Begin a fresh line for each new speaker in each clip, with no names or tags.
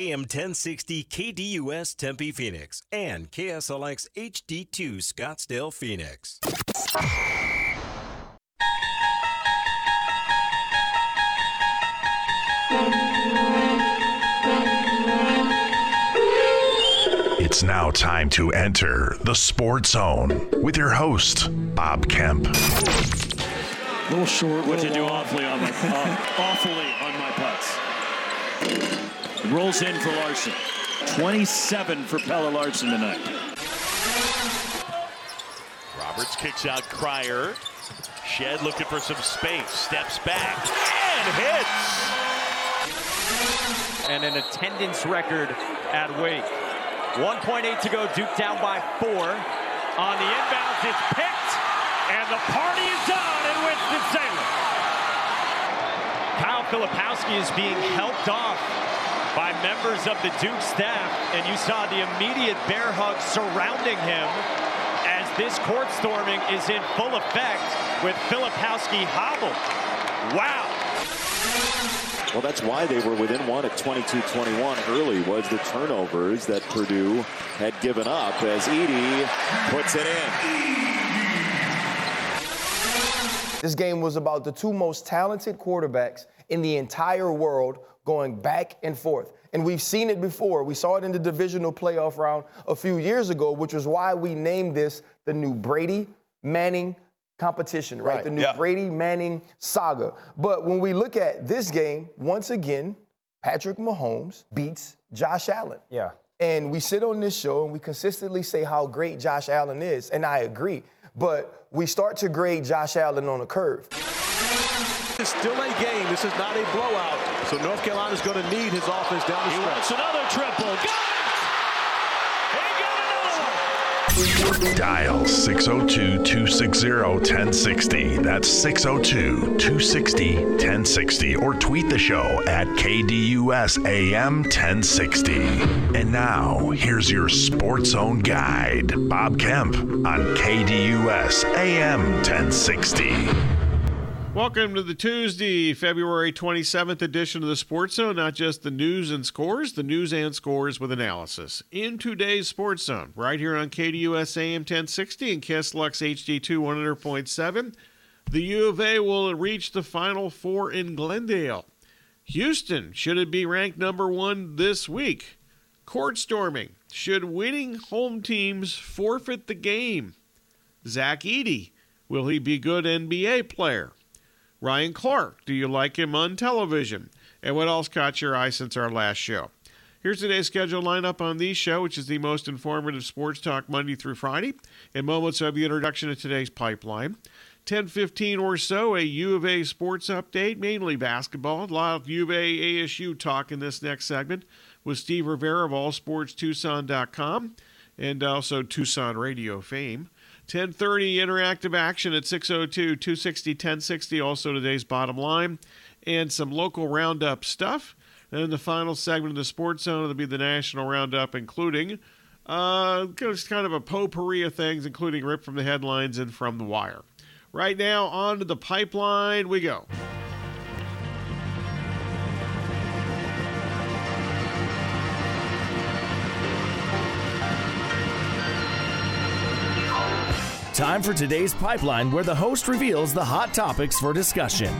AM 1060 KDUS Tempe Phoenix and KSLX HD2 Scottsdale Phoenix.
It's now time to enter the Sports Zone with your host, Bob Kemp.
A little short.
Which
little
you do awfully on my uh, awfully on my putts. Rolls in for Larsson. 27 for Pelle Larsson tonight.
Roberts kicks out Crier. Shed looking for some space. Steps back and hits.
and an attendance record at Wake. 1.8 to go, Duke down by four. On the inbounds, it's picked, and the party is on in Winston-Salem. Kyle Filipowski is being helped off by members of the Duke staff, and you saw the immediate bear hug surrounding him as this court storming is in full effect with Filipowski hobbled. Wow.
Well, that's why they were within one at 22-21 early was the turnovers that Purdue had given up as Edey puts it in.
This game was about the two most talented quarterbacks in the entire world going back and forth. And we've seen it before. We saw it in the divisional playoff round a few years ago, which was why we named this the new Brady Manning competition, right?
Right,
The new
yeah.
Brady Manning saga. But when we look at this game, once again, Patrick Mahomes beats Josh Allen.
Yeah.
And we sit on this show and we consistently say how great Josh Allen is, and I agree. But we start to grade Josh Allen on a curve.
It's still a game. This is not a blowout. So North Carolina's going to need his offense down the
He wants another triple. Got it! He got another one!
Dial 602 260 1060. That's 602 260 1060. Or tweet the show at KDUS AM 1060. And now, here's your Sports Zone guide, Bob Kemp on KDUS AM 1060.
Welcome to the Tuesday, February 27th edition of the Sports Zone. Not just the news and scores, the news and scores with analysis. In today's Sports Zone, right here on KDUS AM 1060 and KSLX HD2 100.7, the U of A will reach the Final Four in Glendale. Houston, should it be ranked number one this week? Court storming. Should winning home teams forfeit the game? Zach Edey, will he be good NBA player? Ryan Clark, do you like him on television? And what else caught your eye since our last show? Here's today's scheduled lineup on the show, which is the most informative sports talk Monday through Friday. In moments of the introduction of today's pipeline. 10:15 or so, a U of A sports update, mainly basketball. A lot of U of A ASU talk in this next segment with Steve Rivera of AllSportsTucson.com and also Tucson Radio fame. 1030 interactive action at 602 260 1060 also today's bottom line and some local roundup stuff. And in the final segment of the sports zone it'll be the national roundup including uh, just kind of a potpourri of things including rip from the headlines and from the wire. Right now on to the pipeline we go
Time for today's pipeline, where the host reveals the hot topics for discussion.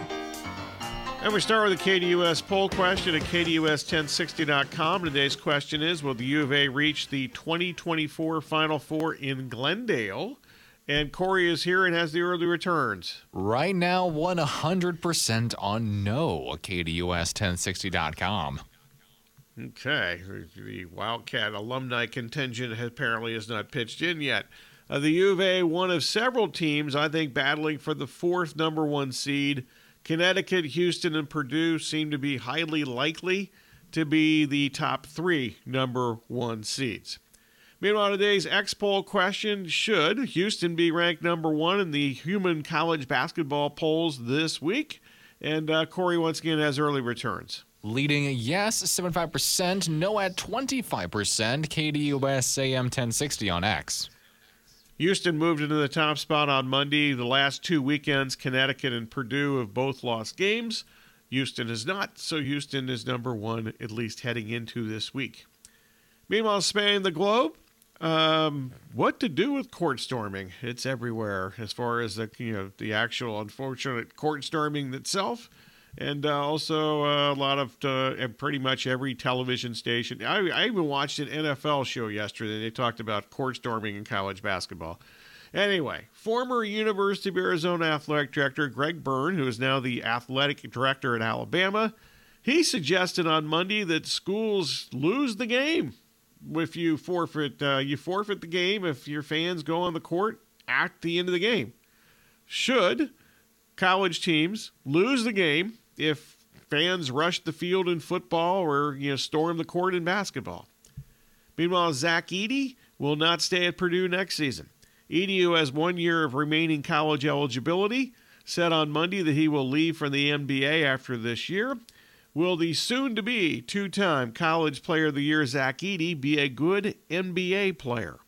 And we start with a KDUS poll question at KDUS1060.com. Today's question is Will the U of A reach the 2024 Final Four in Glendale? And Corey is here and has the early returns.
Right now, 100% on no at KDUS1060.com.
Okay. The Wildcat alumni contingent apparently has not pitched in yet. Uh, the U of A, one of several teams, I think, battling for the fourth number one seed. Connecticut, Houston, and Purdue seem to be highly likely to be the top three number one seeds. Meanwhile, today's X poll question Should Houston be ranked number one in the human college basketball polls this week? And uh, Corey once again has early returns.
Leading yes, 75%, no at 25%, KDUS AM 1060 on X.
Houston moved into the top spot on Monday. The last two weekends, Connecticut and Purdue have both lost games. Houston is not, so Houston is number one, at least heading into this week. Meanwhile, spanning the globe, um, what to do with court storming? It's everywhere as far as the you know the actual unfortunate court storming itself, and uh, also uh, a lot of uh, pretty much every television station. I, I even watched an NFL show yesterday. They talked about court storming in college basketball. Anyway, former University of Arizona athletic director Greg Byrne, who is now the athletic director at Alabama, he suggested on Monday that schools lose the game if you forfeit. Uh, you forfeit the game if your fans go on the court at the end of the game. Should college teams lose the game if fans rush the field in football or you know storm the court in basketball? Meanwhile, Zach Edey will not stay at Purdue next season. Edey who has one year of remaining college eligibility. Said on Monday that he will leave from the NBA after this year. Will the soon to be two time College Player of the Year Zach Edey be a good NBA player?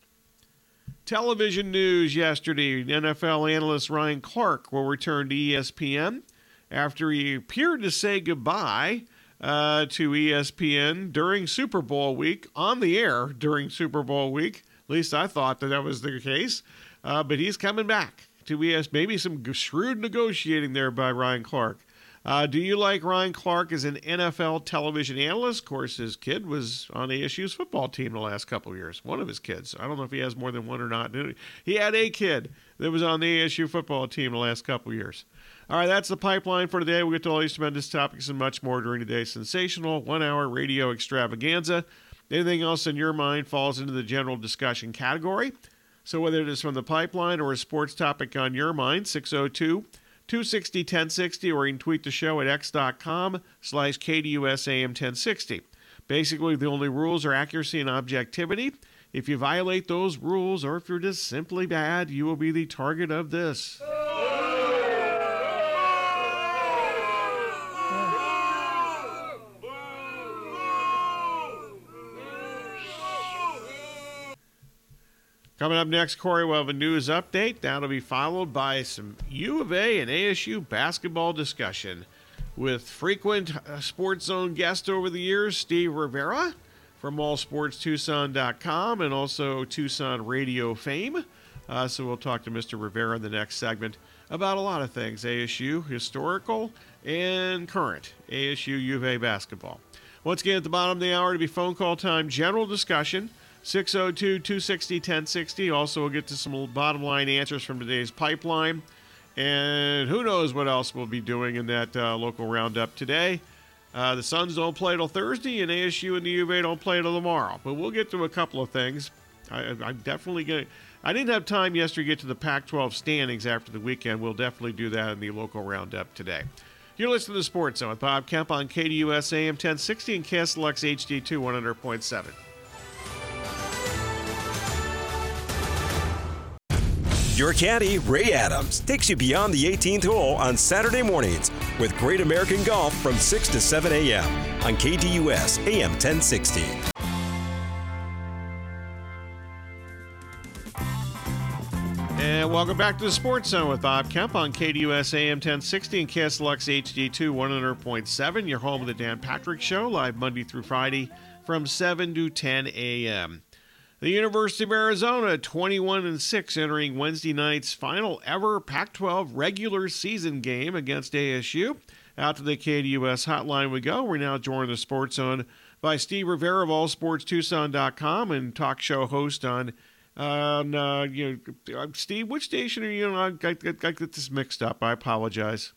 Television news yesterday NFL analyst Ryan Clark will return to ESPN after he appeared to say goodbye uh, to ESPN during Super Bowl week, on the air during Super Bowl week. At least I thought that that was the case. Uh, but he's coming back to ES. Maybe some shrewd negotiating there by Ryan Clark. Uh, do you like Ryan Clark as an NFL television analyst? Of course, his kid was on ASU's football team the last couple years. One of his kids. I don't know if he has more than one or not. He had a kid that was on the ASU football team the last couple years. All right, that's the pipeline for today. We'll get to all these tremendous topics and much more during today's sensational one hour radio extravaganza. Anything else in your mind falls into the general discussion category. So, whether it is from the pipeline or a sports topic on your mind, 602 260 1060, or you can tweet the show at x.com slash KDUSAM 1060. Basically, the only rules are accuracy and objectivity. If you violate those rules, or if you're just simply bad, you will be the target of this. Coming up next, Corey will have a news update. That'll be followed by some U of A and ASU basketball discussion with frequent uh, Sports Zone guest over the years, Steve Rivera from allsportstucson.com and also Tucson radio fame. Uh, so we'll talk to Mr. Rivera in the next segment about a lot of things ASU, historical, and current ASU U of A basketball. Once again, at the bottom of the hour to be phone call time, general discussion 602 260 1060. Also, we'll get to some bottom line answers from today's pipeline. And who knows what else we'll be doing in that uh, local roundup today. Uh, the Suns don't play till Thursday, and ASU and the U of A don't play till tomorrow. But we'll get to a couple of things. I, am definitely going. I didn't have time yesterday to get to the Pac 12 standings after the weekend. We'll definitely do that in the local roundup today. You're listening to Sports Zone with Bob Kemp on KDUS AM 1060 and KSLX HD2 100.7.
Your caddy, Ray Adams, takes you beyond the 18th hole on Saturday mornings with Great American Golf from 6 to 7 a.m. on KDUS AM 1060.
And welcome back to the Sports Zone with Bob Kemp on KDUS AM 1060 and KSLX HD2 100.7. Your home of the Dan Patrick Show, live Monday through Friday from 7 to 10 a.m. The University of Arizona 21 and 6 entering Wednesday night's final ever Pac-12 regular season game against ASU. Out to the KDUS hotline we go. We're now joined the Sports Zone by Steve Rivera of AllSportsTucson.com and talk show host on on uh, you know, uh, Steve, which station are you on? I, I, I get this mixed up. I apologize.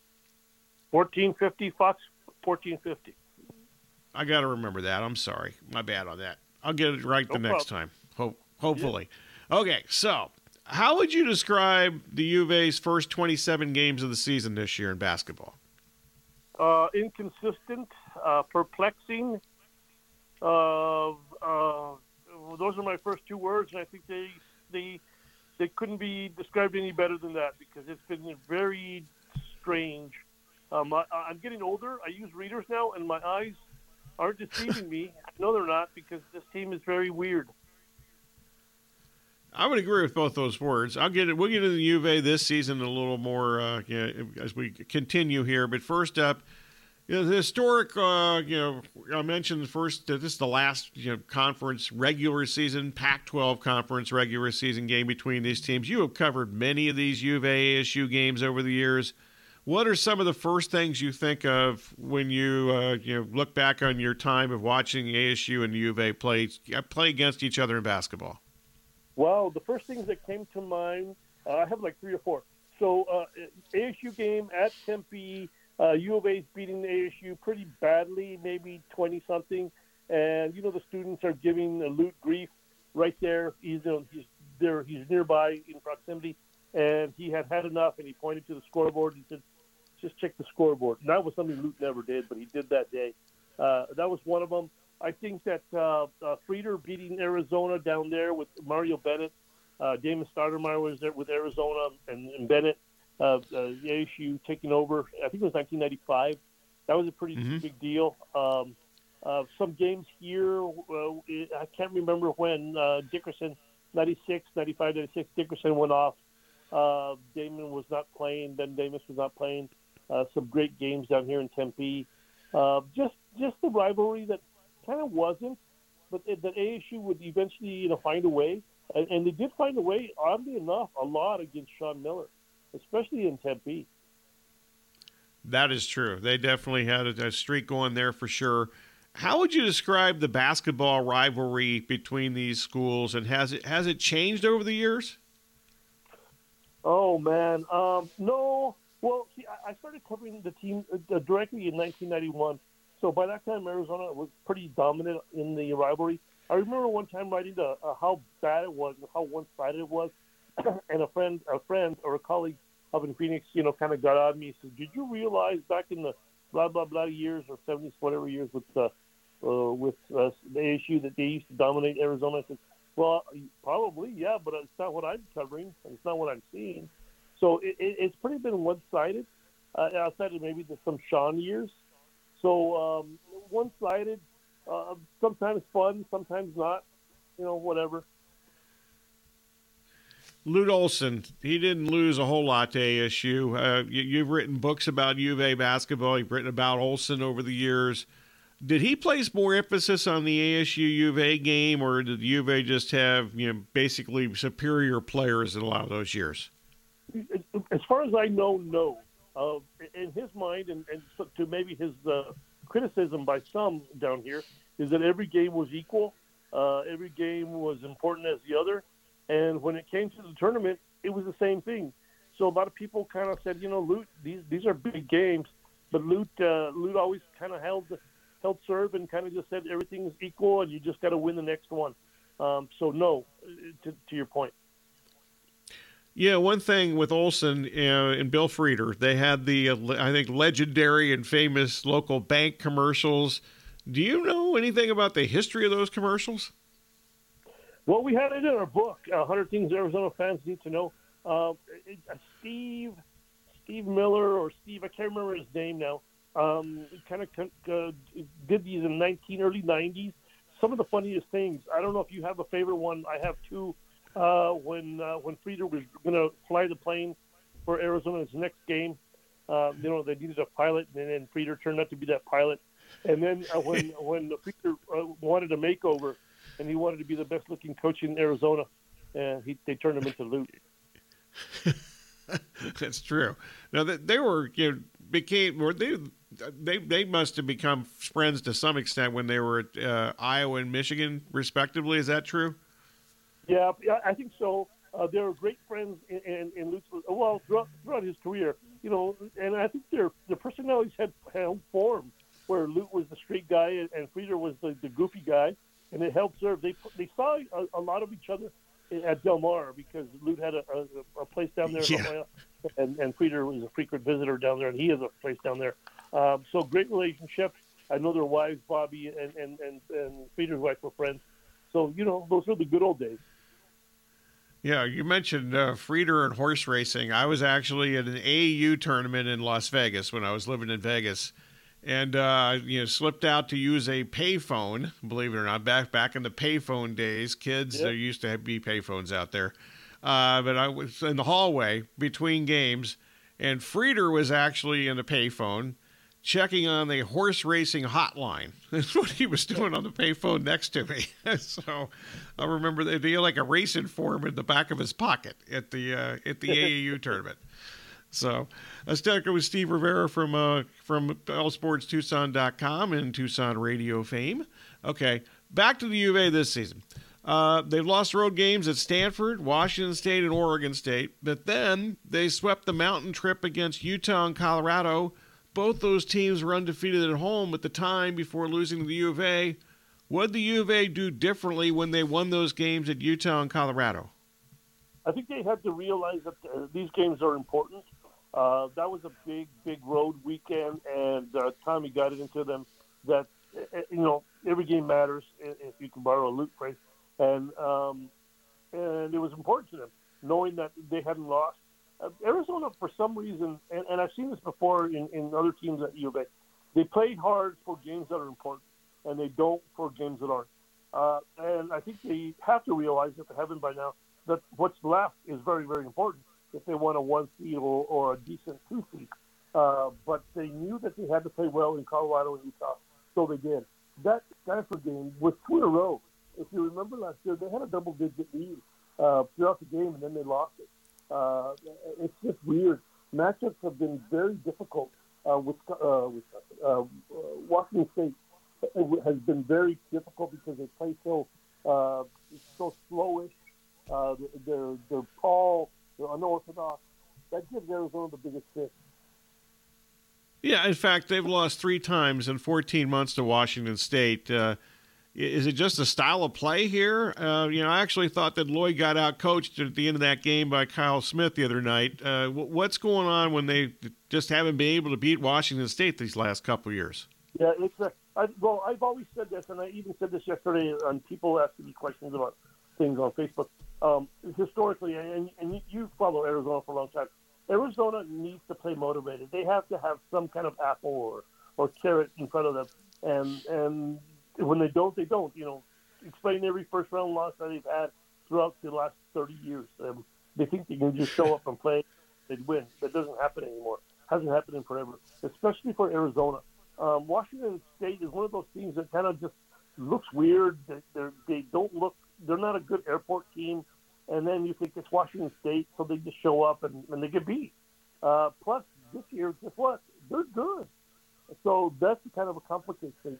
1450 Fox 1450.
I got to remember that. I'm sorry. My bad on that. I'll get it right no the problem. next time. Hope, hopefully. Yeah. Okay, so how would you describe the U of A's first 27 games of the season this year in basketball?
Uh, inconsistent, uh, perplexing. Uh, uh those are my first two words, and I think they they they couldn't be described any better than that because it's been very strange. Um, I, I'm getting older. I use readers now, and my eyes aren't deceiving me. No, they're not because this team is very weird.
I would agree with both those words. I'll get it. We'll get into the U of A this season a little more uh, you know, as we continue here. But first up, You know, the historic, uh, you know, I mentioned first that this is the last you know, conference regular season, Pac 12 conference regular season game between these teams. You have covered many of these U of A ASU games over the years. What are some of the first things you think of when you uh, you know look back on your time of watching ASU and U of play play against each other in basketball?
Well, the first things that came to mind, uh, I have like three or four. So uh, ASU game at Tempe, uh, U of A is beating the ASU pretty badly, maybe twenty something, and you know the students are giving Lute grief right there. He's you know, he's there, he's nearby in proximity, and he had had enough, and he pointed to the scoreboard and said, just check the scoreboard. And that was something Lute never did, but he did that day. Uh, that was one of them. I think that uh, uh, Frieder beating Arizona down there with Mario Bennett, uh, Damon Stoudemire was there with Arizona and, and Bennett, uh, uh, ASU taking over. I think it was 1995. That was a pretty mm-hmm. big deal. Um, uh, some games here, uh, I can't remember when uh, Dickerson, 96, 95, 96, Dickerson went off. Uh, Damon was not playing. Ben Davis was not playing uh, some great games down here in Tempe. Uh, just just the rivalry that kind of wasn't, but that ASU would eventually you know find a way, and, and they did find a way. Oddly enough, a lot against Sean Miller, especially in Tempe.
That is true. They definitely had a, a streak going there for sure. How would you describe the basketball rivalry between these schools, and has it has it changed over the years?
Oh man, um, no, well, see, I started covering the team uh, directly in 1991. So by that time, Arizona was pretty dominant in the rivalry. I remember one time writing the, uh, how bad it was and how one-sided it was, and a friend, a friend or a colleague up in Phoenix, you know, kind of got on me. Said, "Did you realize back in the blah blah blah years or 70s, whatever years with uh, uh, with uh, the ASU that they used to dominate Arizona?" I said, "Well, probably, yeah, but it's not what I'm covering, it's not what I'm seeing." So it, it, it's pretty been one-sided, uh, outside of maybe the, some Sean years. So um, one-sided, uh, sometimes fun, sometimes not. You know, whatever.
Lute Olson, he didn't lose a whole lot to ASU. Uh, you, have written books about U of A basketball. You've written about Olson over the years. Did he place more emphasis on the ASU U of A game, or did U of A just have you know basically superior players in a lot of those years?
as far as I know, no. Uh, in his mind, and, and to maybe his uh, criticism by some down here, is that every game was equal. Uh, every game was important as the other. And when it came to the tournament, it was the same thing. So a lot of people kind of said, you know, Lute, these these are big games, but Lute uh, Lute always kind of held held serve and kind of just said everything is equal, and you just got to win the next one. Um, so no, to, to your point.
Yeah, one thing with Olson uh, and Bill Frieder, they had the uh, I think legendary and famous local bank commercials. Do you know anything about the history of those commercials?
Well, we had it in our book, uh, 100 Things Arizona Fans Need to Know. Uh, Steve Steve Miller or Steve, I can't remember his name now. Um, kind of uh, did these in the 19 early 90s. Some of the funniest things. I don't know if you have a favorite one. I have two uh, when uh, when Frieder was going to fly the plane for Arizona's next game. Uh, you know, they needed a pilot, and then Frieder turned out to be that pilot. And then uh, when when Frieder uh, wanted a makeover, and he wanted to be the best looking coach in Arizona, uh, he, they turned him into Lute.
That's true. Now that they were you know, became were they they they must have become friends to some extent when they were at uh, Iowa and Michigan respectively. Is that true?
Yeah, I think so. Uh, they were great friends in, in, in Lute's, well, throughout, throughout his career, you know, and I think their their personalities had, had formed where Lute was the street guy and, and Frieder was the, the goofy guy, and it helped serve. They they saw a, a lot of each other at Del Mar because Lute had a, a, a place down there, yeah. and and Frieder was a frequent visitor down there, and he has a place down there. Um, so great relationship. I know their wives, Bobbi and and and, and Frieder's wife, were friends. So you know, those were the good old days.
Yeah, you mentioned uh, Frieder and horse racing. I was actually at an AAU tournament in Las Vegas when I was living in Vegas, and uh, you know slipped out to use a payphone. Believe it or not, back back in the payphone days, kids yep. there used to be payphones out there. Uh, but I was in the hallway between games, and Frieder was actually in a payphone checking on the horse racing hotline. That's what he was doing on the payphone next to me. so I remember they had like a racing form in the back of his pocket at the uh, at the AAU tournament. So let's talk with Steve Rivera from uh, from allsportstucson.com and Tucson radio fame. Okay, back to the U of A this season. Uh, they've lost road games at Stanford, Washington State, and Oregon State, but then they swept the mountain trip against Utah and Colorado. Both those teams were undefeated at home at the time before losing to the U of A. What did the U of A do differently when they won those games at Utah and Colorado?
I think they had to realize that uh, these games are important. Uh, that was a big, big road weekend, and uh, Tommy got it into them that uh, you know every game matters if you can borrow a Lute phrase, and um, and it was important to them knowing that they hadn't lost. Uh, Arizona, for some reason, and, and I've seen this before in, in other teams at U of A, they played hard for games that are important, and they don't for games that aren't. Uh, and I think they have to realize that they haven't by now that what's left is very, very important if they want a one seed or, or a decent two seed. Uh, but they knew that they had to play well in Colorado and Utah, so they did. That Stanford game was two in a row. If you remember last year, they had a double digit lead uh, throughout the game, and then they lost it. Uh, it's just weird. Matchups have been very difficult. Uh, with, uh, with uh, Washington State has been very difficult because they play so uh, so slowish. Uh, they're they're tall they're unorthodox. That gives Arizona the biggest hit.
Yeah, in fact, they've lost three times in 14 months to Washington State. Uh, is it just a style of play here? Uh, you know, I actually thought that Lloyd got out coached at the end of that game by Kyle Smith the other night. Uh, what's going on when they just haven't been able to beat Washington State these last couple years?
Yeah, it's a, I, well, I've always said this, and I even said this yesterday on people asking me questions about things on Facebook. Um, historically, and, and you follow Arizona for a long time, Arizona needs to play motivated. They have to have some kind of apple or, or carrot in front of them, and and when they don't, they don't. You know, explain every first round loss that they've had throughout the last 30 years. Um, they think they can just show up and play, they'd win. That doesn't happen anymore. Hasn't happened in forever, especially for Arizona. Um, Washington State is one of those teams that kind of just looks weird. They, they're, don't look they're not a good airport team. And then you think it's Washington State, so they just show up and, and they get beat. Uh, plus, this year, guess what? They're good. So that's the kind of a complicated thing.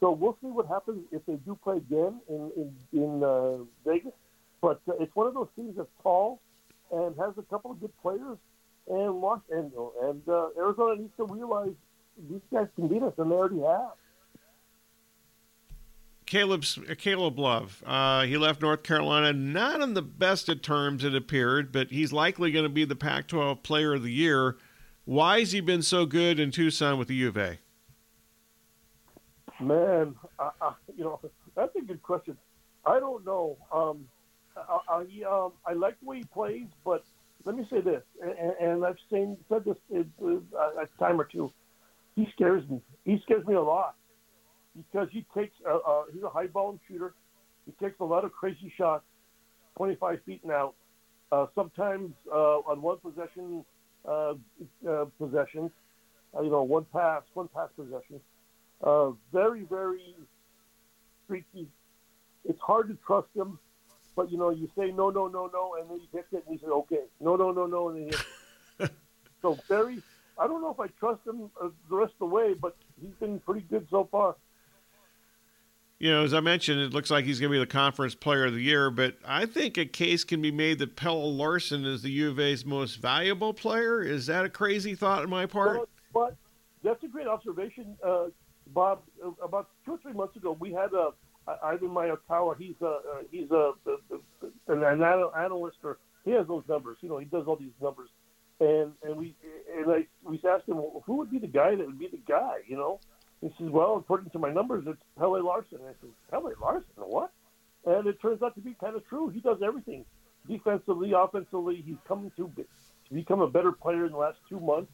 So, we'll see what happens if they do play again in in, in uh, Vegas. But uh, it's one of those teams that's tall and has a couple of good players. And Los and and uh, Arizona needs to realize these guys can beat us, and they already have.
Caleb's uh, Caleb Love. Uh, he left North Carolina not on the best of terms, it appeared, but he's likely going to be the Pac-12 Player of the Year. Why has he been so good in Tucson with the U of A?
Man, I, I, you know that's a good question. I don't know. Um, I, I, um, I like the way he plays, but let me say this, and, and I've seen, said this a time or two. He scares me. He scares me a lot because he takes a, a, he's a high volume shooter. He takes a lot of crazy shots, 25 feet and out. Uh, sometimes uh, on one possession, uh, uh possessions, uh, you know, one pass, one pass possession. Uh, very, very streaky. It's hard to trust him, but you know, you say no, no, no, no, and then he hits it, and he says okay, no, no, no, no, and then he hits it. so very. I don't know if I trust him the rest of the way, but he's been pretty good so far
you know, as I mentioned, it looks like he's going to be the conference player of the year, but I think a case can be made that Pelle Larsson is the U of A's most valuable player. Is that a crazy thought on my part?
but that's a great observation, uh, Bob. About two or three months ago, we had a Ivan Mayakawa. He's a uh, he's a, an, an analyst, or he has those numbers. You know, he does all these numbers, and and we and I we asked him, well, who would be the guy that would be the guy? You know, he says, well, according to my numbers, it's Pelle Larsson. And I said, Pelle Larsson, what? And it turns out to be kind of true. He does everything. Defensively, offensively, he's coming to, to become a better player in the last two months.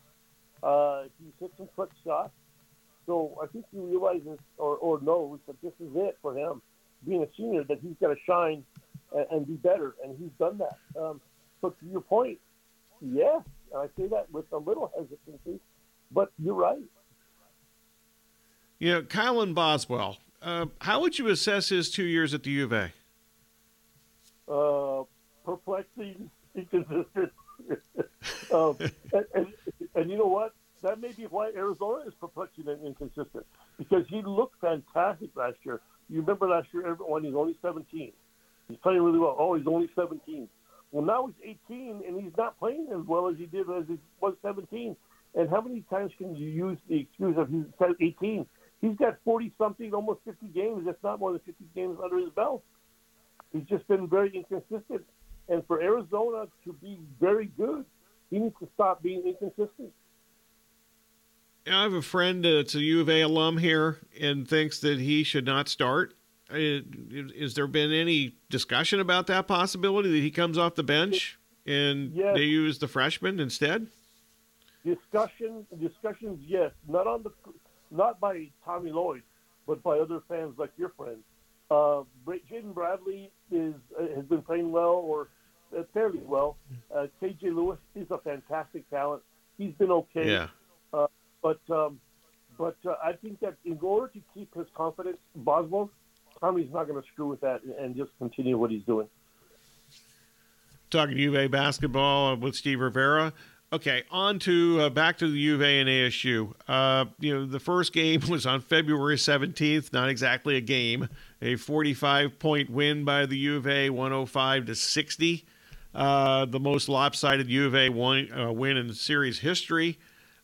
Uh, he's hit some quick shots. So I think he realizes or, or knows that this is it for him, being a senior, that he's got to shine and, and be better. And he's done that. Um, so to your point, yes, I say that with a little hesitancy, but you're right
You know, Kylan Boswell. Uh, how would you assess his two years at the U of A?
Uh, perplexing, inconsistent. um, and, and, and you know what? That may be why Arizona is perplexing and inconsistent because he looked fantastic last year. You remember last year when he's only 17. He's playing really well. Oh, he's only 17. Well, now he's 18 and he's not playing as well as he did as he was 17. And how many times can you use the excuse of he's 18? He's got 40 something, almost 50 games. That's not more than 50 games under his belt. He's just been very inconsistent. And for Arizona to be very good, he needs to stop being inconsistent.
I have a friend that's a U of A alum here and thinks that he should not start. Is there been any discussion about that possibility that he comes off the bench and yes. they use the freshman instead?
Discussion, discussions, yes, not on the, not by Tommy Lloyd, but by other fans like your friend. Uh, Jaden Bradley is uh, has been playing well or uh, fairly well. Uh, KJ Lewis is a fantastic talent. He's been okay.
Yeah.
Uh, but um, but uh, I think that in order to keep his confidence, Boswell, Tommy's not going to screw with that and, just continue what he's doing.
Talking U of A basketball with Steve Rivera. Okay, on to uh, back to the U of A and ASU. Uh, you know, the first game was on February 17th, not exactly a game. A 45 point win by the U of A, 105 to 60. Uh, the most lopsided U of A uh, win in series history.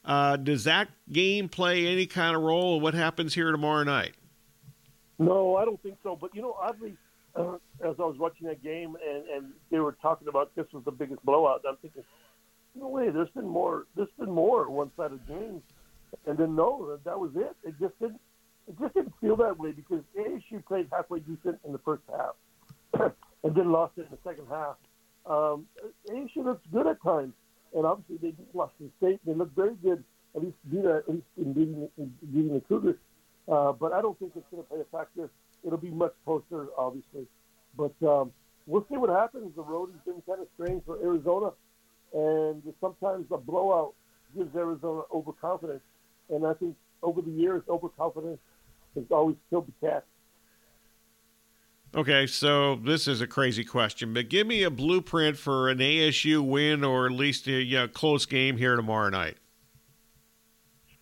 Uh, does that game play any kind of role in what happens here tomorrow night?
No, I don't think so. But you know, oddly, uh, as I was watching that game and, and they were talking about this was the biggest blowout, I'm thinking, no way. There's been more. There's been more one-sided games, and then no, that was it. It just didn't. It just didn't feel that way because ASU played halfway decent in the first half, and then lost it in the second half. Um, ASU looks good at times, and obviously they lost the state. They look very good, at least beat at least in beating, in beating the Cougars. Uh, but I don't think it's going to play a factor. It'll be much closer, obviously. But um, we'll see what happens. The road has been kind of strange for Arizona, and sometimes a blowout gives Arizona overconfidence. And I think over the years, overconfidence has always killed the cat.
Okay, so this is a crazy question, but give me a blueprint for an ASU win or at least a you know, close game here tomorrow night.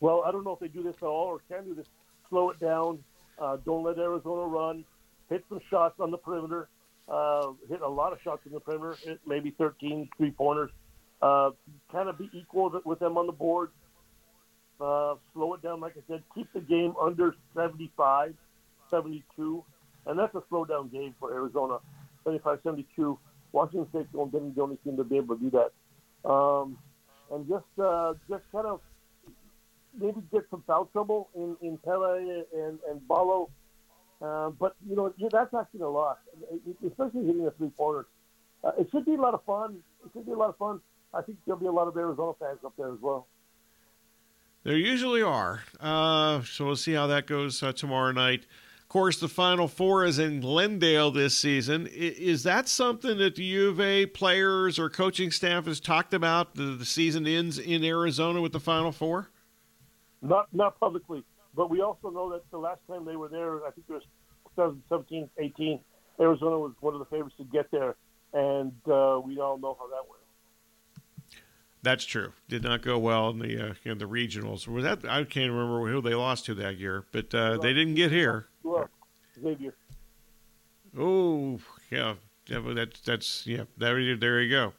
Well, I don't know if they do this at all or can do this. Slow it down. Uh, don't let Arizona run. Hit some shots on the perimeter. Uh, hit a lot of shots in the perimeter. Maybe 13 three pointers. Uh, kind of be equal with them on the board. Uh, slow it down, like I said. Keep the game under 75, 72 and that's a slow down game for Arizona. 75-72. Washington State be the only team to be able to do that. Um, and just uh, just kind of maybe get some foul trouble in, in Pelle and, and Ballo. Uh, but, you know, that's actually a lot, especially hitting the three pointers. Uh, it should be a lot of fun. It should be a lot of fun. I think there'll be a lot of Arizona fans up there as well.
There usually are. Uh, so we'll see how that goes uh, tomorrow night. Of course, the Final Four is in Glendale this season. Is that something that the U of A players or coaching staff has talked about? The, the season ends in Arizona with the Final Four.
Not not publicly, but we also know that the last time they were there, I think it was 2017, 18. Arizona was one of the favorites to get there, and uh, we all know how that went.
That's true. Did not go well in the uh, in the regionals. Was that I can't remember who they lost to that year, but uh, they didn't get here.
Well, Xavier.
Oh yeah, yeah. That's that's yeah. There you, there you go.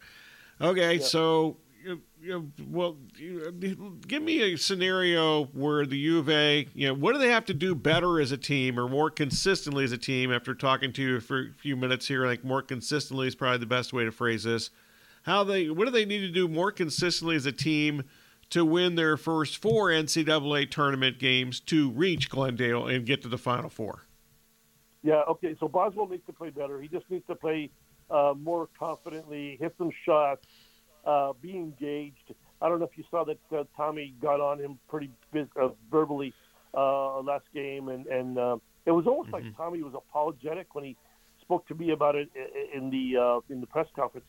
Okay, yeah. so you, you, well, you, give me a scenario where the U of A, you know, what do they have to do better as a team or more consistently as a team? After talking to you for a few minutes here, like more consistently is probably the best way to phrase this how they what do they need to do more consistently as a team to win their first four NCAA tournament games to reach Glendale and get to the Final Four?
Yeah, okay. So Boswell needs to play better. He just needs to play uh, more confidently, hit some shots, uh, be engaged. I don't know if you saw that uh, Tommy got on him pretty uh, verbally uh, last game, and and uh, it was almost mm-hmm. like Tommy was apologetic when he spoke to me about it in the in the press conference.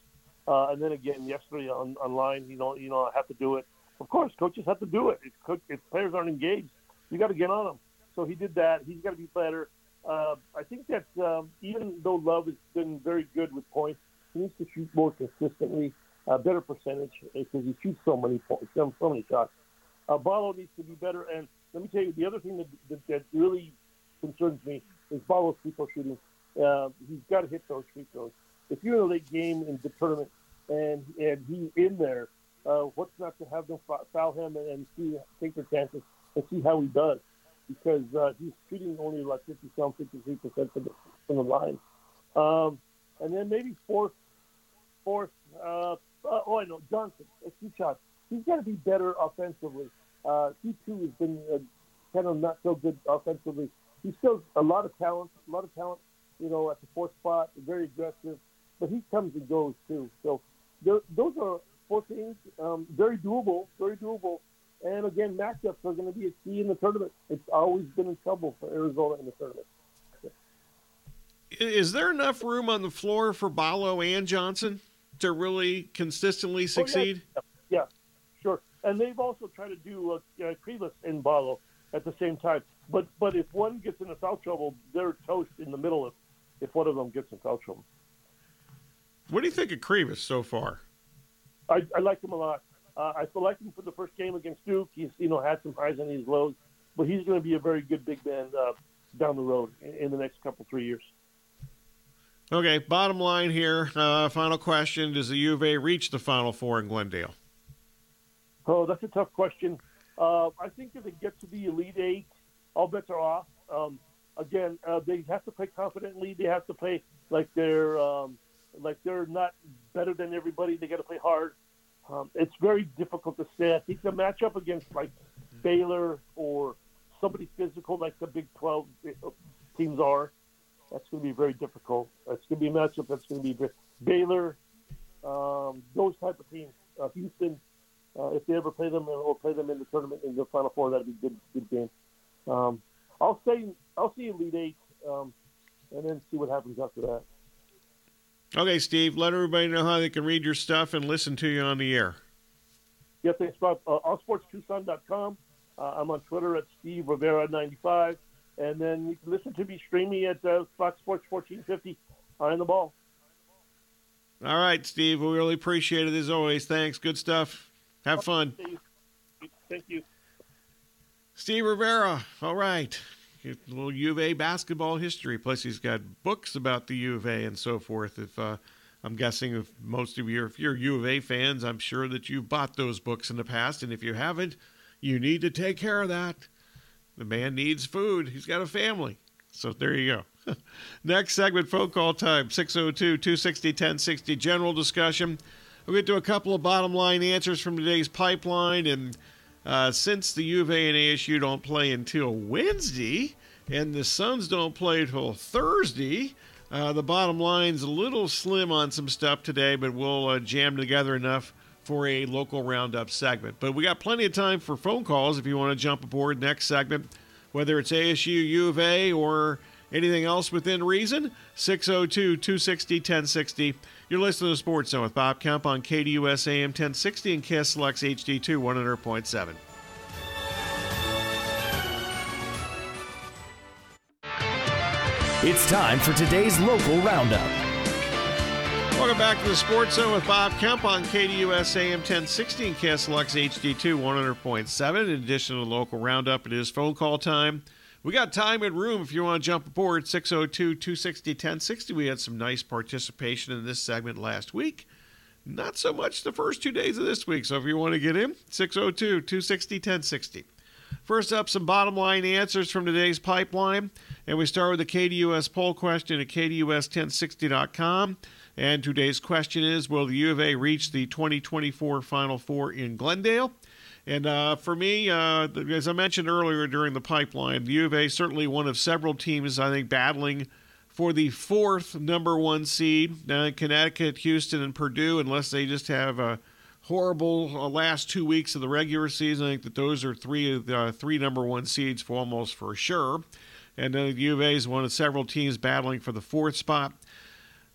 Uh, and then again yesterday on online, you know, you know, I have to do it. Of course, coaches have to do it. If, if players aren't engaged, you got to get on them. so he did that. He's got to be better. Uh, I think that um, even though Love has been very good with points, he needs to shoot more consistently, a better percentage because he shoots so many points, so many shots. Uh, needs to be better. And let me tell you, the other thing that, that, that really concerns me is Ballo's free throw shooting. Uh, he's got to hit those free throws. If you're in a late game in the tournament and and he's in there, uh, what's not to have them foul him and, see take their chances and see how he does because uh, he's shooting only like 50 some 53 percent from the from the line. Um, and then maybe fourth, fourth. Uh, uh, oh, I know Johnson. A key. He's got to be better offensively. Uh, he too has been uh, kind of not so good offensively. He's still a lot of talent, a lot of talent. You know, at the fourth spot, very aggressive, but he comes and goes too. So those are four things, um, very doable, very doable. And again, matchups are going to be a key in the tournament. It's always been in trouble for Arizona in the tournament.
Is there enough room on the floor for Ballo and Johnson to really consistently succeed?
Oh, yeah. yeah, sure. And they've also tried to do uh, uh, Krivas and Ballo at the same time. But but if one gets into foul trouble, they're toast in the middle if, if one of them gets in foul trouble.
What do you think of Krivas so far?
I, I like him a lot. Uh, I selected him for the first game against Duke. He's you know had some highs and his lows, but he's going to be a very good big man uh, down the road in, in, the next couple three years.
Okay, bottom line here. Uh, final question: Does the U of A reach the Final Four in Glendale?
Oh, that's a tough question. Uh, I think if they get to the Elite Eight, all bets are off. Um, again, uh, they have to play confidently. They have to play like they're um, like they're not better than everybody. They got to play hard. Um, it's very difficult to say. I think the matchup against like Baylor or somebody physical like the Big 12 teams are, that's going to be very difficult. It's going to be a matchup that's going to be Baylor, um, those type of teams. Uh, Houston, uh, if they ever play them or play them in the tournament in the Final Four, that'd be a good good game. Um, I'll say I'll see Elite Eight, um, and then see what happens after that.
Okay, Steve, let everybody know how they can read your stuff and listen to you on the air.
Yeah, thanks, Bob. Uh, allsportstucson.com. Uh, I'm on Twitter at Steve Rivera95. And then you can listen to me streaming at uh, Fox Sports 1450 on the ball.
All right, Steve. We really appreciate it as always. Thanks. Good stuff. Have fun.
Thank you.
Steve Rivera. All right a little U of A basketball history. Plus, he's got books about the U of A and so forth. If uh, I'm guessing if most of you, if you're U of A fans, I'm sure that you've bought those books in the past. And if you haven't, you need to take care of that. The man needs food. He's got a family. So there you go. Next segment, phone call time 602 260 1060. General discussion. We'll get to a couple of bottom line answers from today's pipeline and uh, since the U of A and ASU don't play until Wednesday, and the Suns don't play until Thursday, uh, the bottom line's a little slim on some stuff today, but we'll uh, jam together enough for a local roundup segment. But we got plenty of time for phone calls if you want to jump aboard next segment, whether it's ASU, U of A, or anything else within reason. 602 260 1060. You're listening to Sports Zone with Bob Kemp on KDUS AM 1060 and KSLX HD2 100.7.
It's time for today's local roundup.
Welcome back to the Sports Zone with Bob Kemp on KDUS AM 1060 and KSLX HD2 100.7. In addition to the local roundup, it is phone call time. We got time and room if you want to jump aboard 602 260 1060. We had some nice participation in this segment last week. Not so much the first two days of this week. So if you want to get in, 602 260 1060. First up, some bottom line answers from today's pipeline. And we start with the KDUS poll question at KDUS1060.com. And today's question is Will the U of A reach the 2024 Final Four in Glendale? And uh, for me, uh, as I mentioned earlier during the pipeline, the U of A certainly one of several teams I think battling for the fourth number one seed. Uh, Connecticut, Houston, and Purdue, unless they just have a horrible uh, last two weeks of the regular season, I think that those are three of the uh, three number one seeds for almost for sure. And uh, the U of A is one of several teams battling for the fourth spot.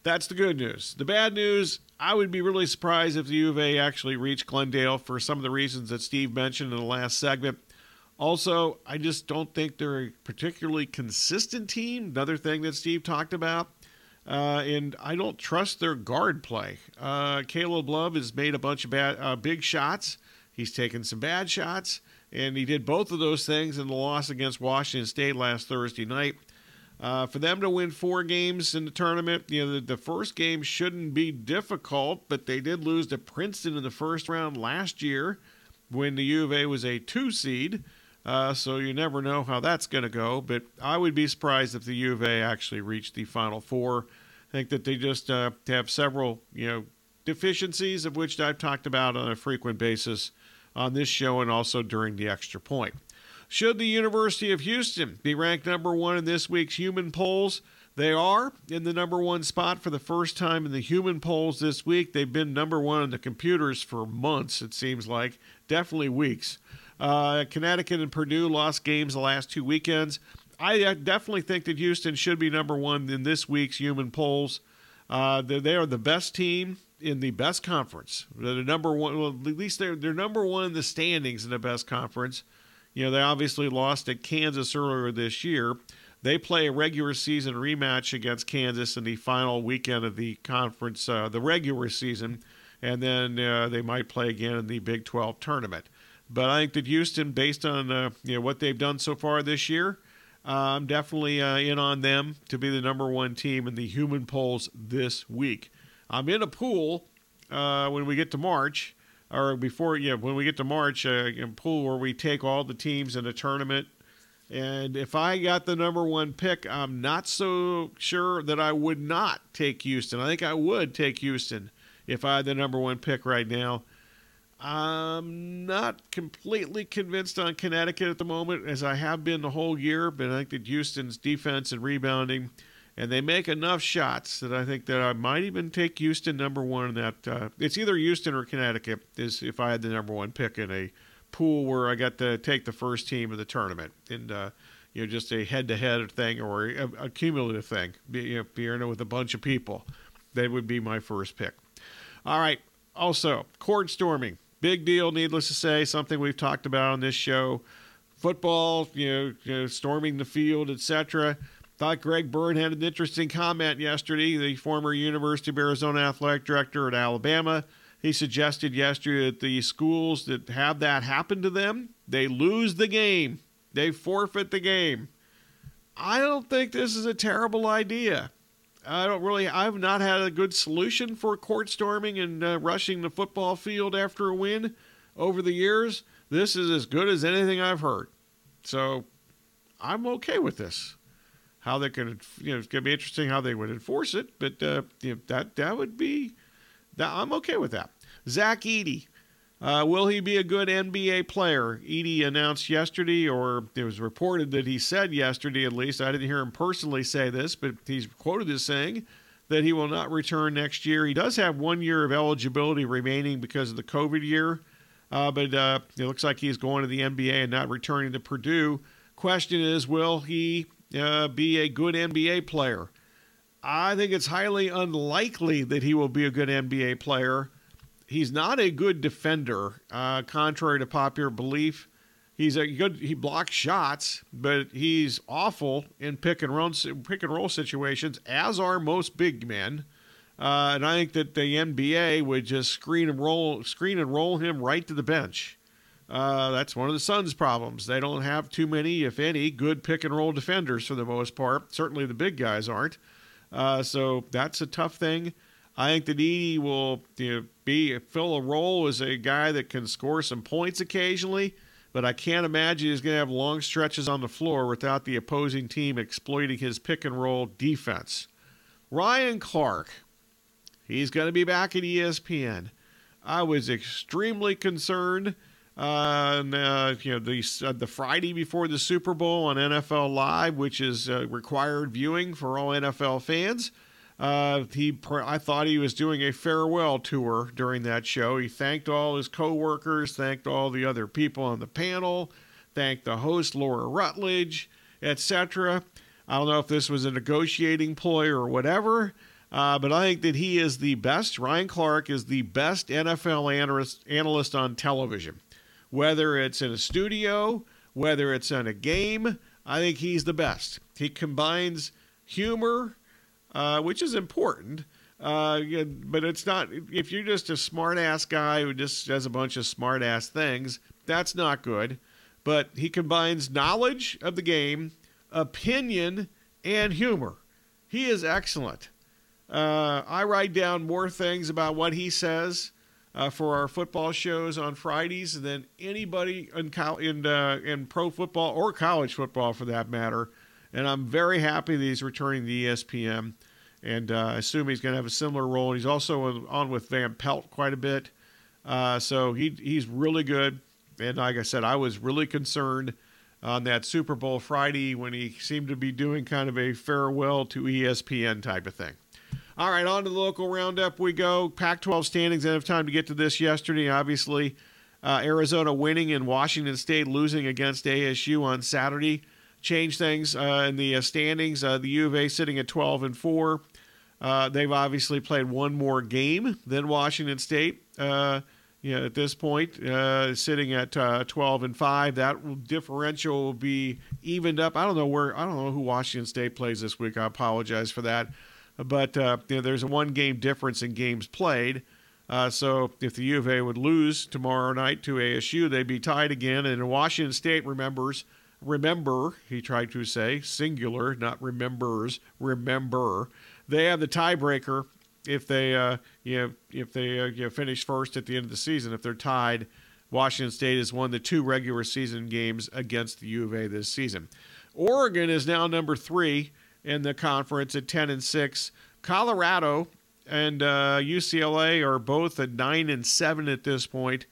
That's the good news. The bad news I would be really surprised if the U of A actually reached Glendale for some of the reasons that Steve mentioned in the last segment. Also, I just don't think they're a particularly consistent team. Another thing that Steve talked about. Uh, and I don't trust their guard play. Uh, Caleb Love has made a bunch of bad, uh, big shots. He's taken some bad shots, and he did both of those things in the loss against Washington State last Thursday night. Uh, for them to win four games in the tournament, you know, the, the, first game shouldn't be difficult, but they did lose to Princeton in the first round last year when the U of A was a two seed. Uh, so you never know how that's going to go. But I would be surprised if the U of A actually reached the Final Four. I think that they just uh, have several, you know, deficiencies of which I've talked about on a frequent basis on this show and also during the extra point. Should the University of Houston be ranked number one in this week's human polls? They are in the number one spot for the first time in the human polls this week. They've been number one on the computers for months, it seems like, definitely weeks. Uh, Connecticut and Purdue lost games the last two weekends. I definitely think that Houston should be number one in this week's human polls. Uh, they are the best team in the best conference. They're the number one. Well, at least they're they're number one in the standings in the best conference. You know, they obviously lost at Kansas earlier this year. They play a regular season rematch against Kansas in the final weekend of the conference, uh, the regular season, and then uh, they might play again in the Big 12 tournament. But I think that Houston, based on uh, you know what they've done so far this year, I'm definitely uh, in on them to be the number one team in the human polls this week. I'm in a pool uh, when we get to March, or before, yeah, when we get to March, uh, pool where we take all the teams in a tournament. And if I got the number one pick, I'm not so sure that I would not take Houston. I think I would take Houston if I had the number one pick right now. I'm not completely convinced on Connecticut at the moment, as I have been the whole year, but I think that Houston's defense and rebounding, and they make enough shots that I think that I might even take Houston number one. That uh, it's either Houston or Connecticut is if I had the number one pick in a pool where I got to take the first team of the tournament, and uh, you know just a head-to-head thing or a, a cumulative thing, you know, with a bunch of people. That would be my first pick. All right. Also, court storming big deal, needless to say, something we've talked about on this show. Football, you know, you know storming the field, etc. Thought Greg Byrne had an interesting comment yesterday, the former University of Arizona athletic director at Alabama. He suggested yesterday that the schools that have that happen to them, they lose the game. They forfeit the game. I don't think this is a terrible idea. I don't really. I've not had a good solution for court storming and uh, rushing the football field after a win over the years. This is as good as anything I've heard. So I'm okay with this. How they could, you know, it's going to be interesting how they would enforce it, but uh, you know, that that would be. That, I'm okay with that. Zach Edey uh, will he be a good NBA player? Edey announced yesterday, or it was reported that he said yesterday at least. I didn't hear him personally say this, but he's quoted as saying that he will not return next year. He does have one year of eligibility remaining because of the COVID year, uh, but uh, it looks like he's going to the NBA and not returning to Purdue. Question is, will he uh, be a good NBA player? I think it's highly unlikely that he will be a good NBA player he's not a good defender, uh, contrary to popular belief. He's a good. He blocks shots, but he's awful in pick and roll pick and roll situations, as are most big men. Uh, and I think that the NBA would just screen and roll, screen and roll him right to the bench. Uh, that's one of the Suns' problems. They don't have too many, if any, good pick and roll defenders for the most part. Certainly, the big guys aren't. Uh, so that's a tough thing. I think that Edey will you know, be fill a role as a guy that can score some points occasionally, but I can't imagine he's going to have long stretches on the floor without the opposing team exploiting his pick and roll defense. Ryan Clark, he's going to be back at ESPN. I was extremely concerned. Uh, uh, you know the uh, the Friday before the Super Bowl on NFL Live, which is uh, required viewing for all NFL fans. Uh, he, I thought he was doing a farewell tour during that show. He thanked all his coworkers, thanked all the other people on the panel, thanked the host Laura Rutledge, etc. I don't know if this was a negotiating ploy or whatever, uh, but I think that he is the best. Ryan Clark is the best NFL analyst, analyst on television, whether it's in a studio whether it's in a game. I think he's the best. He combines humor, uh, which is important, uh, but it's not. If you're just a smart ass guy who just does a bunch of smart ass things, that's not good. But he combines knowledge of the game, opinion, and humor. He is excellent. Uh, I write down more things about what he says uh, for our football shows on Fridays than anybody in, in, uh, in pro football or college football for that matter. And I'm very happy that he's returning to ESPN. And uh, I assume he's going to have a similar role. And he's also on with Van Pelt quite a bit. Uh, so he, he's really good. And like I said, I was really concerned on that Super Bowl Friday when he seemed to be doing kind of a farewell to ESPN type of thing. All right, on to the local roundup we go. Pac 12 standings. I have time to get to this yesterday. Obviously, uh, Arizona winning and Washington State losing against ASU on Saturday changed things uh, in the uh, standings. Uh, the U of A sitting at 12 and 4. Uh, they've obviously played one more game than Washington State. Uh, you know, at this point, sitting at 12 and 5. That differential will be evened up. I don't know where. I don't know who Washington State plays this week. I apologize for that but uh, you know, there's a one game difference in games played. Uh, so if the U of A would lose tomorrow night to ASU, they'd be tied again. And Washington State remembers, remember, he tried to say, singular, not remembers, remember. They have the tiebreaker if they, uh, you know, if they uh, you know, finish first at the end of the season. If they're tied, Washington State has won the two regular season games against the U of A this season. Oregon is now number three in the conference at 10 and 6. Colorado and uh, UCLA are both at 9 and 7 at this point.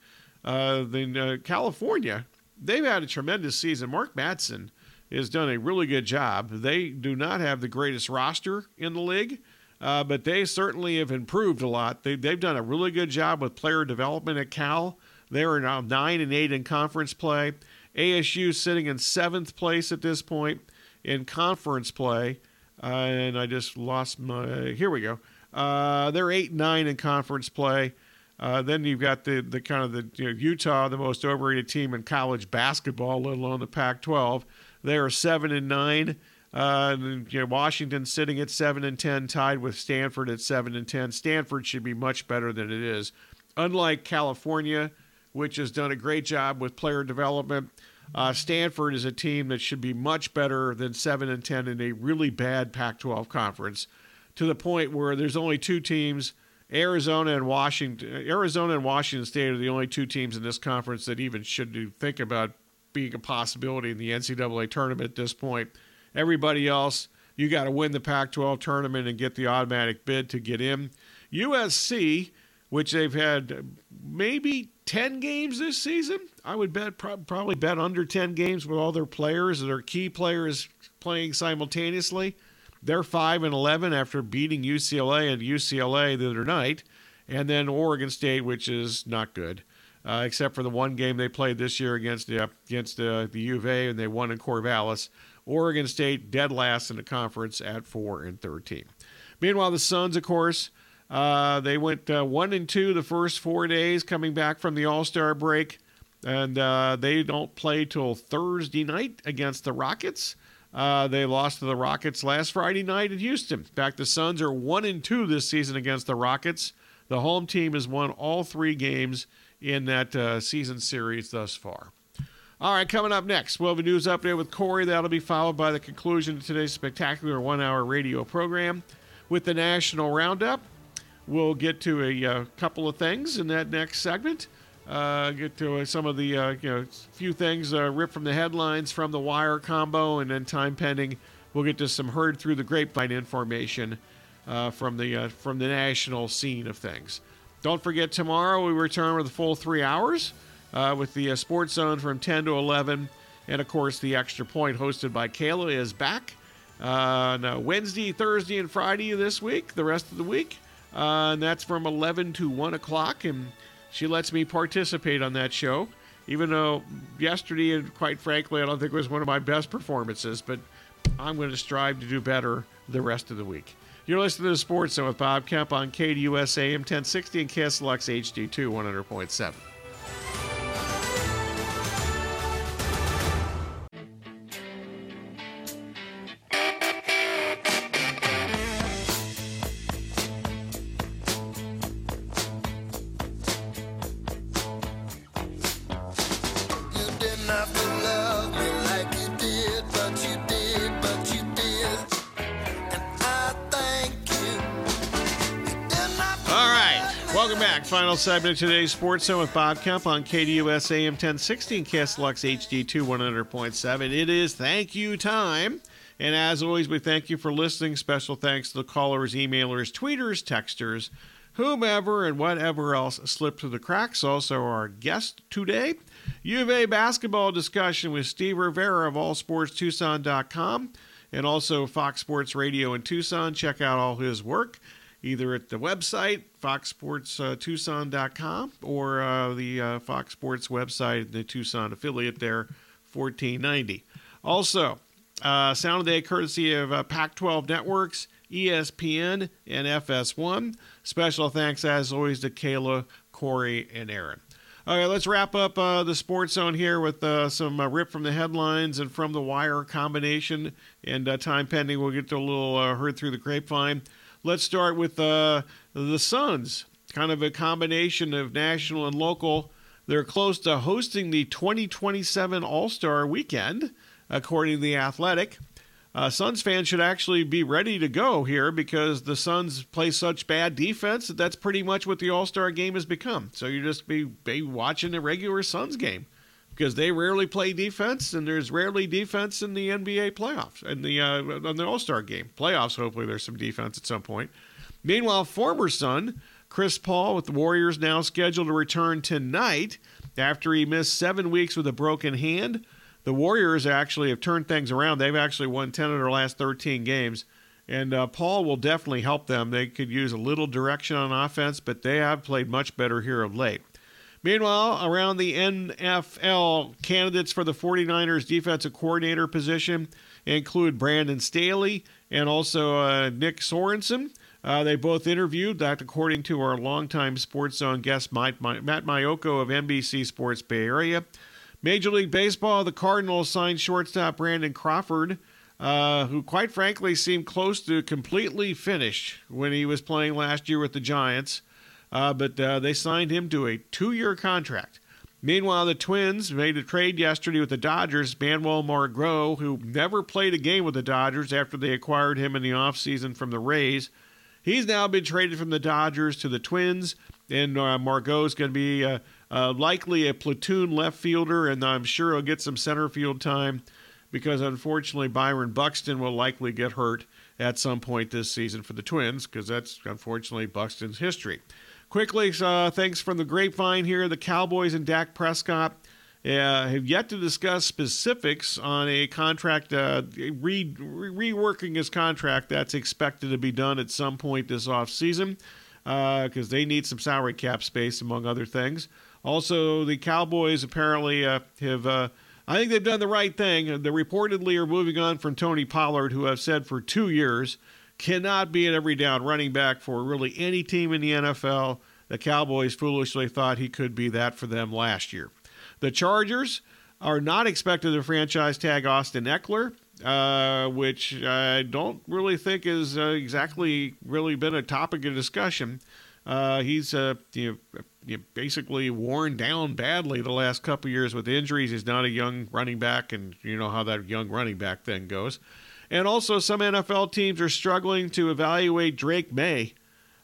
Uh, then uh, California, they've had a tremendous season. Mark Madsen has done a really good job. They do not have the greatest roster in the league, uh, but they certainly have improved a lot. They, they've done a really good job with player development at Cal. They are now 9 and 8 in conference play. ASU sitting in seventh place at this point in conference play. Uh, and I just lost my. Here we go. Uh, they're eight nine in conference play. Uh, then you've got the the kind of the you know, Utah, the most overrated team in college basketball, let alone the Pac-12. They are seven and nine. Uh, you know, Washington sitting at seven and ten, tied with Stanford at seven and ten. Stanford should be much better than it is. Unlike California, which has done a great job with player development, uh, Stanford is a team that should be much better than seven and ten in a really bad Pac-12 conference, to the point where there's only two teams. Arizona and Washington, Arizona and Washington State are the only two teams in this conference that even should think about being a possibility in the NCAA tournament at this point. Everybody else, you got to win the Pac-12 tournament and get the automatic bid to get in. USC, which they've had maybe 10 games this season. I would bet probably bet under 10 games with all their players, that their key players playing simultaneously. They're 5 and 11 after beating UCLA and UCLA the other night, and then Oregon State, which is not good. Uh, except for the one game they played this year against the against uh, the U of A, and they won in Corvallis. Oregon State dead last in the conference at four and thirteen. Meanwhile, the Suns, of course, uh, they went uh, one and two the first four days coming back from the All Star break, and uh, they don't play till Thursday night against the Rockets. Uh, they lost to the Rockets last Friday night in Houston. In fact, the Suns are one and two this season against the Rockets. The home team has won all three games in that uh, season series thus far. All right, coming up next, we'll have a news update with Corey. That'll be followed by the conclusion of today's spectacular one hour radio program with the National Roundup. We'll get to a uh, couple of things in that next segment. Uh, get to uh, some of the uh, you know few things uh, ripped from the headlines from the wire combo, and then time pending, we'll get to some heard through the grapevine information uh, from the from the national scene of things. Don't forget tomorrow we return with a full three hours with the Sports Zone from 10 to 11, and of course the Extra Point hosted by Kayla is back on Wednesday, Thursday, and Friday of this week. The rest of the week. Uh, and that's from 11 to 1 o'clock. And she lets me participate on that show, even though yesterday, and quite frankly, I don't think it was one of my best performances, but I'm going to strive to do better the rest of the week. You're listening to Sports Zone with Bob Kemp on KDUS AM 1060 and KSLX HD2 100.7. segment of today's Sports Zone with Bob Kemp on KDUS AM 1060 and KSLX HD2 100.7. It is thank you time. And as always, we thank you for listening. Special thanks to the callers, emailers, tweeters, texters, whomever, and whatever else slipped through the cracks. Also, our guest today, U of A basketball discussion with Steve Rivera of AllSportsTucson.com and also Fox Sports Radio in Tucson. Check out all his work either at the website, foxsportstucson.com, or uh, the uh, Fox Sports website, the Tucson affiliate there, 1490. Also, uh, Sound of the Day courtesy of uh, Pac 12 Networks, ESPN, and FS1. Special thanks, as always, to Kayla, Corey, and Aaron. All right, let's wrap up uh, the sports zone here with uh, some uh, rip from the headlines and from the wire combination. And uh, time pending, we'll get to a little uh, heard through the grapevine. Let's start with uh, the Suns, kind of a combination of national and local. They're close to hosting the 2027 All Star weekend, according to The Athletic. Uh, Suns fans should actually be ready to go here because the Suns play such bad defense that that's pretty much what the All Star game has become. So you just be, be watching a regular Suns game because they rarely play defense, and there's rarely defense in the NBA playoffs and the uh, on the All Star game playoffs. Hopefully, there's some defense at some point. Meanwhile, former Sun Chris Paul with the Warriors now scheduled to return tonight after he missed seven weeks with a broken hand. The Warriors actually have turned things around. They've actually won 10 of their last 13 games. And uh, Paul will definitely help them. They could use a little direction on offense, but they have played much better here of late. Meanwhile, around the NFL, candidates for the 49ers defensive coordinator position include Brandon Staley and also uh, Nick Sorensen. Uh, they both interviewed, that according to our longtime Sports Zone guest Matt Maiocco of NBC Sports Bay Area. Major League Baseball, the Cardinals signed shortstop Brandon Crawford, uh, who quite frankly seemed close to completely finished when he was playing last year with the Giants. Uh, but uh, they signed him to a two year contract. Meanwhile, the Twins made a trade yesterday with the Dodgers. Manuel Margot, who never played a game with the Dodgers after they acquired him in the offseason from the Rays, he's now been traded from the Dodgers to the Twins. And uh, is going to be uh, uh, likely a platoon left fielder, and I'm sure he'll get some center field time because unfortunately Byron Buxton will likely get hurt at some point this season for the Twins because that's unfortunately Buxton's history. Quickly, uh, thanks from the grapevine here. The Cowboys and Dak Prescott uh, have yet to discuss specifics on a contract, uh, re- reworking his contract that's expected to be done at some point this offseason because uh, they need some salary cap space, among other things. Also, the Cowboys apparently uh, have. Uh, I think they've done the right thing. They reportedly are moving on from Tony Pollard, who I've said for two years cannot be an every down running back for really any team in the NFL. The Cowboys foolishly thought he could be that for them last year. The Chargers are not expected to franchise tag Austin Ekeler, uh, which I don't really think is uh, exactly really been a topic of discussion. Uh, he's uh, you know, basically worn down badly the last couple years with injuries. He's not a young running back, and you know how that young running back thing goes. And also, some NFL teams are struggling to evaluate Drake Maye.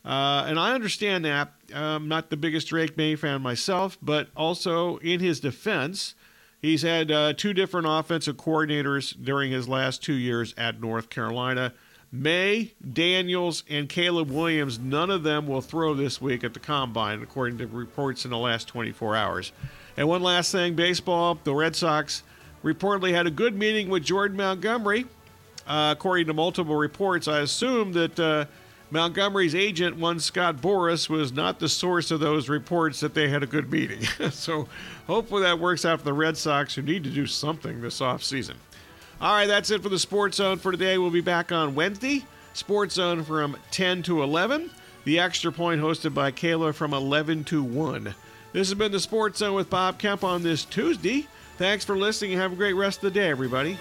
Uh, and I understand that. I'm not the biggest Drake Maye fan myself, but also in his defense, he's had uh, two different offensive coordinators during his last two years at North Carolina. Maye, Daniels, and Caleb Williams, none of them will throw this week at the combine, according to reports in the last 24 hours. And one last thing baseball, the Red Sox reportedly had a good meeting with Jordan Montgomery uh, according to multiple reports, I assume that uh, Montgomery's agent, one Scott Boras, was not the source of those reports that they had a good meeting. so hopefully that works out for the Red Sox, who need to do something this offseason. All right, that's it for the Sports Zone for today. We'll be back on Wednesday. Sports Zone from 10 to 11. The Extra Point hosted by Kayla from 11 to 1. This has been the Sports Zone with Bob Kemp on this Tuesday. Thanks for listening and have a great rest of the day, everybody.